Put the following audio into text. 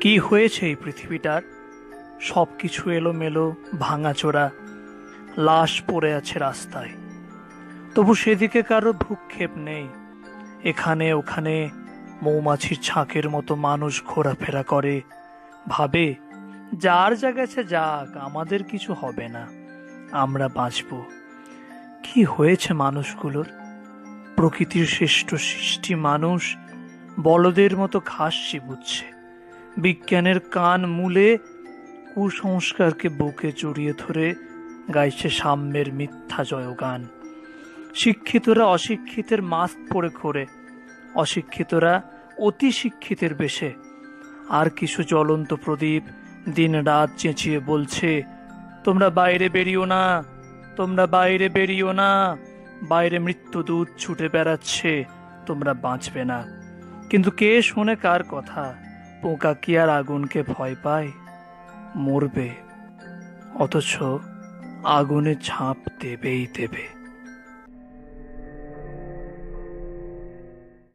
কি হয়েছে এই পৃথিবীটার? সব কিছু এলোমেলো, ভাঙাচোরা, লাশ পড়ে আছে রাস্তায়। তবু সেদিকে কারও ভ্রুক্ষেপ নেই। এখানে ওখানে মৌমাছির ছাঁকের মতো মানুষ ঘোরাফেরা করে। ভাবে, যার যা গেছে যাক, আমাদের কিছু হবে না। আমরা বাঁচব। কি হয়েছে মানুষগুলোর? প্রকৃতির শ্রেষ্ঠ সৃষ্টি মানুষ বলদের মতো ঘাস চিবুচ্ছে বিজ্ঞানের কান মূলে কুসংস্কারকে বুকে জড়িয়ে ধরে গাইছে সাম্যের মিথ্যা জয়গান। শিক্ষিতরা অশিক্ষিতের মাস্ক পরে ঘোরে, অশিক্ষিতরা অতি শিক্ষিতের বেশে। আর কিছু জ্বলন্ত প্রদীপ দিন রাত চেঁচিয়ে বলছে, তোমরা বাইরে বেরিও না, তোমরা বাইরে বেরিও না, বাইরে মৃত্যুদূত ছুটে বেড়াচ্ছে, তোমরা বাঁচবে না। কিন্তু কে শোনে কার কথা? পোকা কি আর আগুনকে ভয় পায়? মরবে। অথচ আগুনে ঝাঁপ দেবেই দেবে।